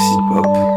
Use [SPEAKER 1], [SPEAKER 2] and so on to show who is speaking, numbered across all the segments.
[SPEAKER 1] Maxi Pop.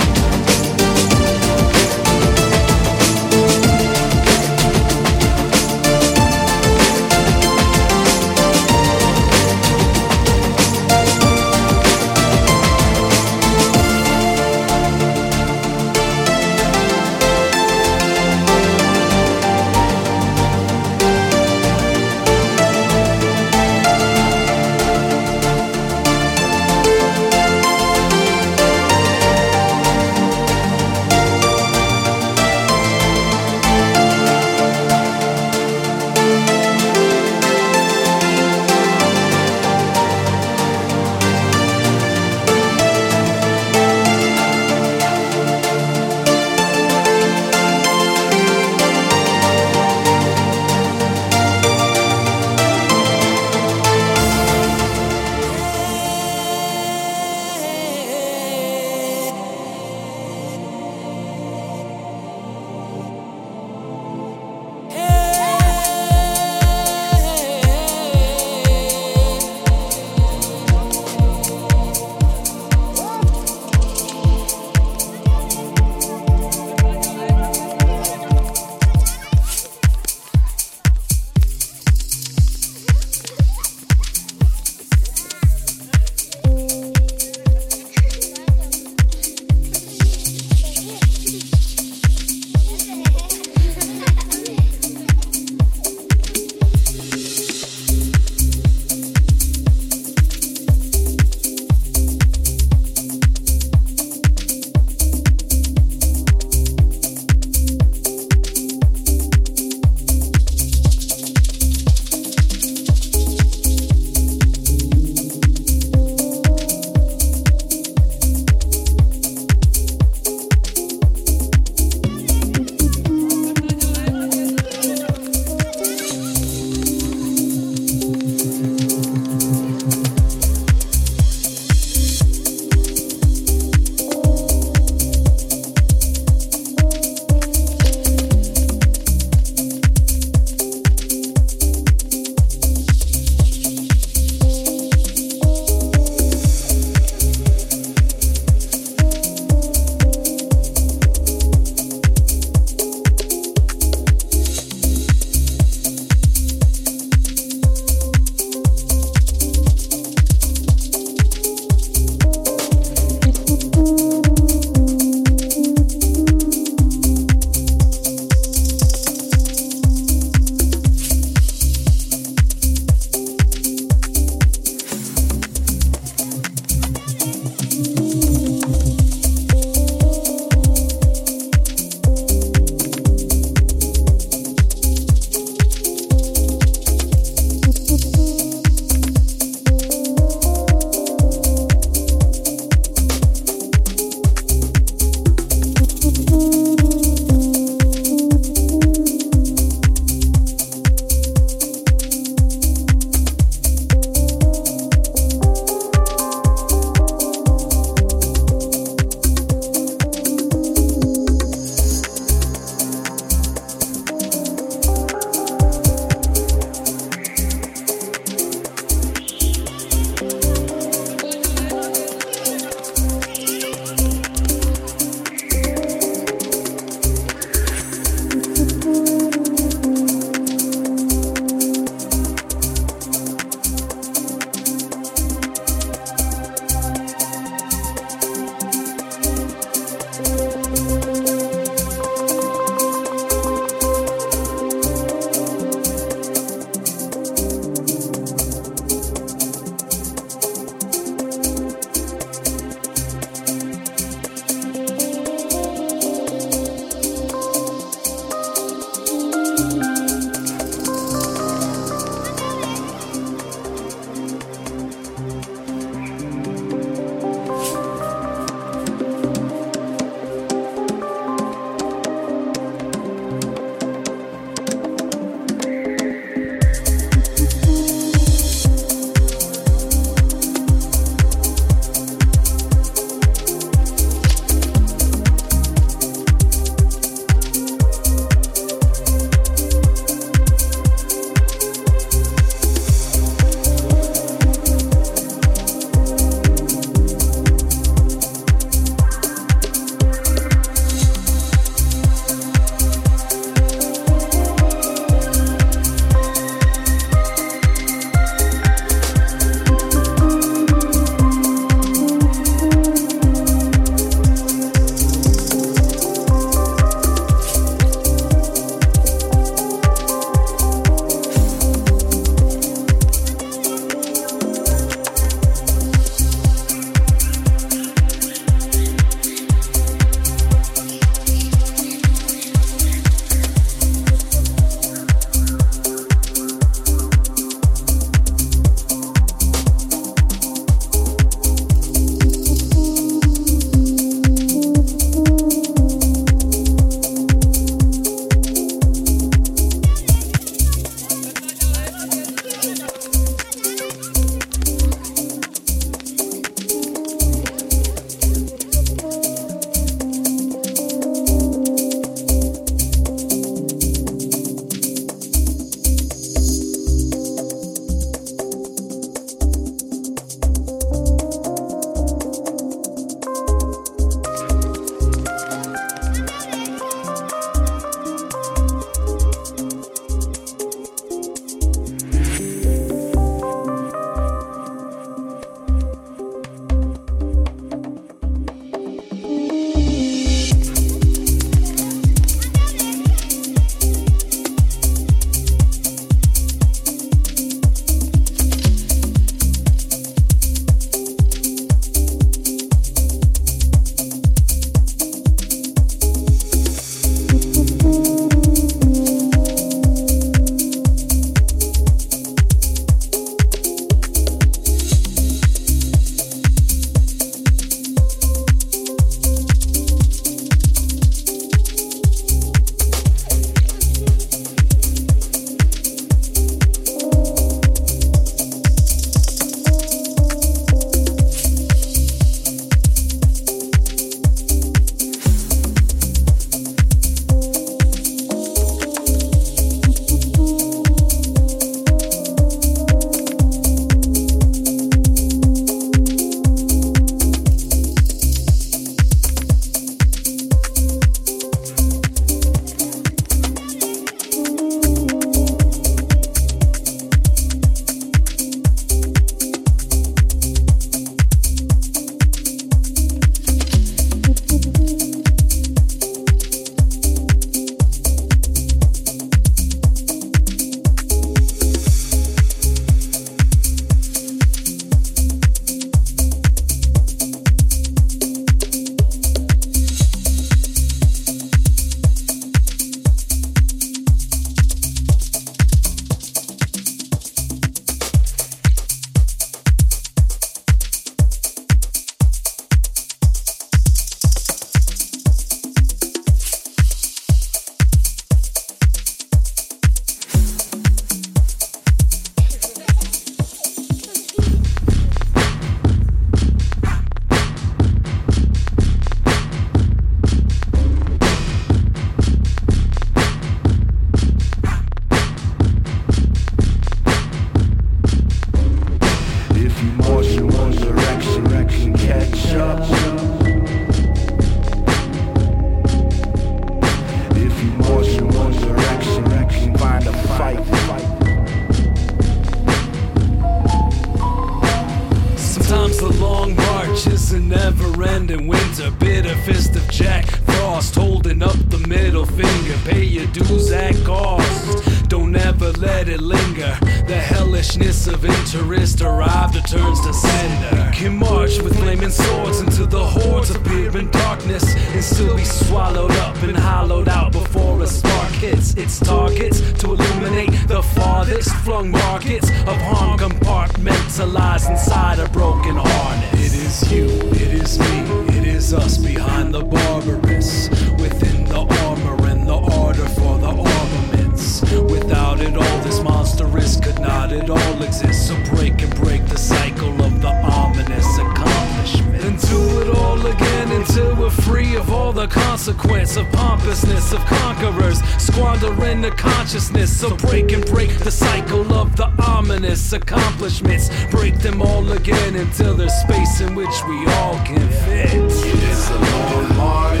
[SPEAKER 1] Consequence of pompousness of conquerors, squandering the consciousness. So break and break the cycle of the ominous accomplishments. Break them all again until there's space in which we all can fit.
[SPEAKER 2] It's a long march.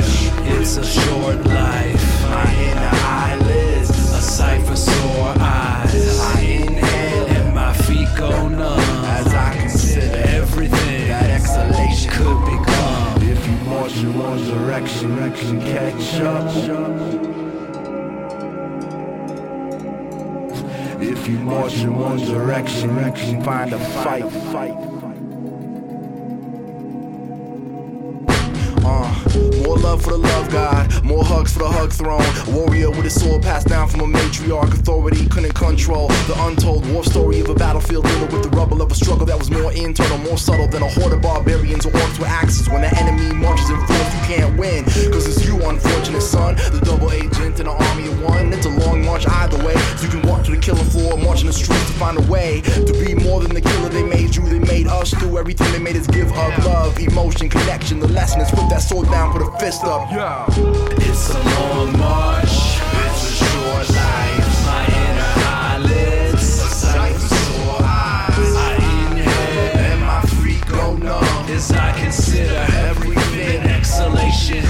[SPEAKER 1] It's a short life.
[SPEAKER 2] My inner eyelids.
[SPEAKER 1] A for sore eyes.
[SPEAKER 2] Direction, can catch up. If you march in one direction, you can find a fight. Fight. More love for the love God, more hugs for the hug throne. A warrior with a sword passed down from a matriarch. Authority couldn't control the untold war story of a battlefield dealing with the rubble of a struggle that was more internal, more subtle than a horde of barbarians or orcs with axes. When the enemy marches in force, you can't win. Cause it's you, unfortunate son, the double agent in an army of one. It's a long march either way. So you can walk to the killing floor, march in the streets to find a way to be more than the killer they made you. They made us do everything they made us give up. Love, emotion, connection. The lesson is put that sword down, put a fist up. Yeah.
[SPEAKER 1] It's a long march.
[SPEAKER 2] It's a short life.
[SPEAKER 1] My inner eyelids.
[SPEAKER 2] Sight for sore eyes.
[SPEAKER 1] I inhale
[SPEAKER 2] And my feet go numb.
[SPEAKER 1] as I consider everything exhalation.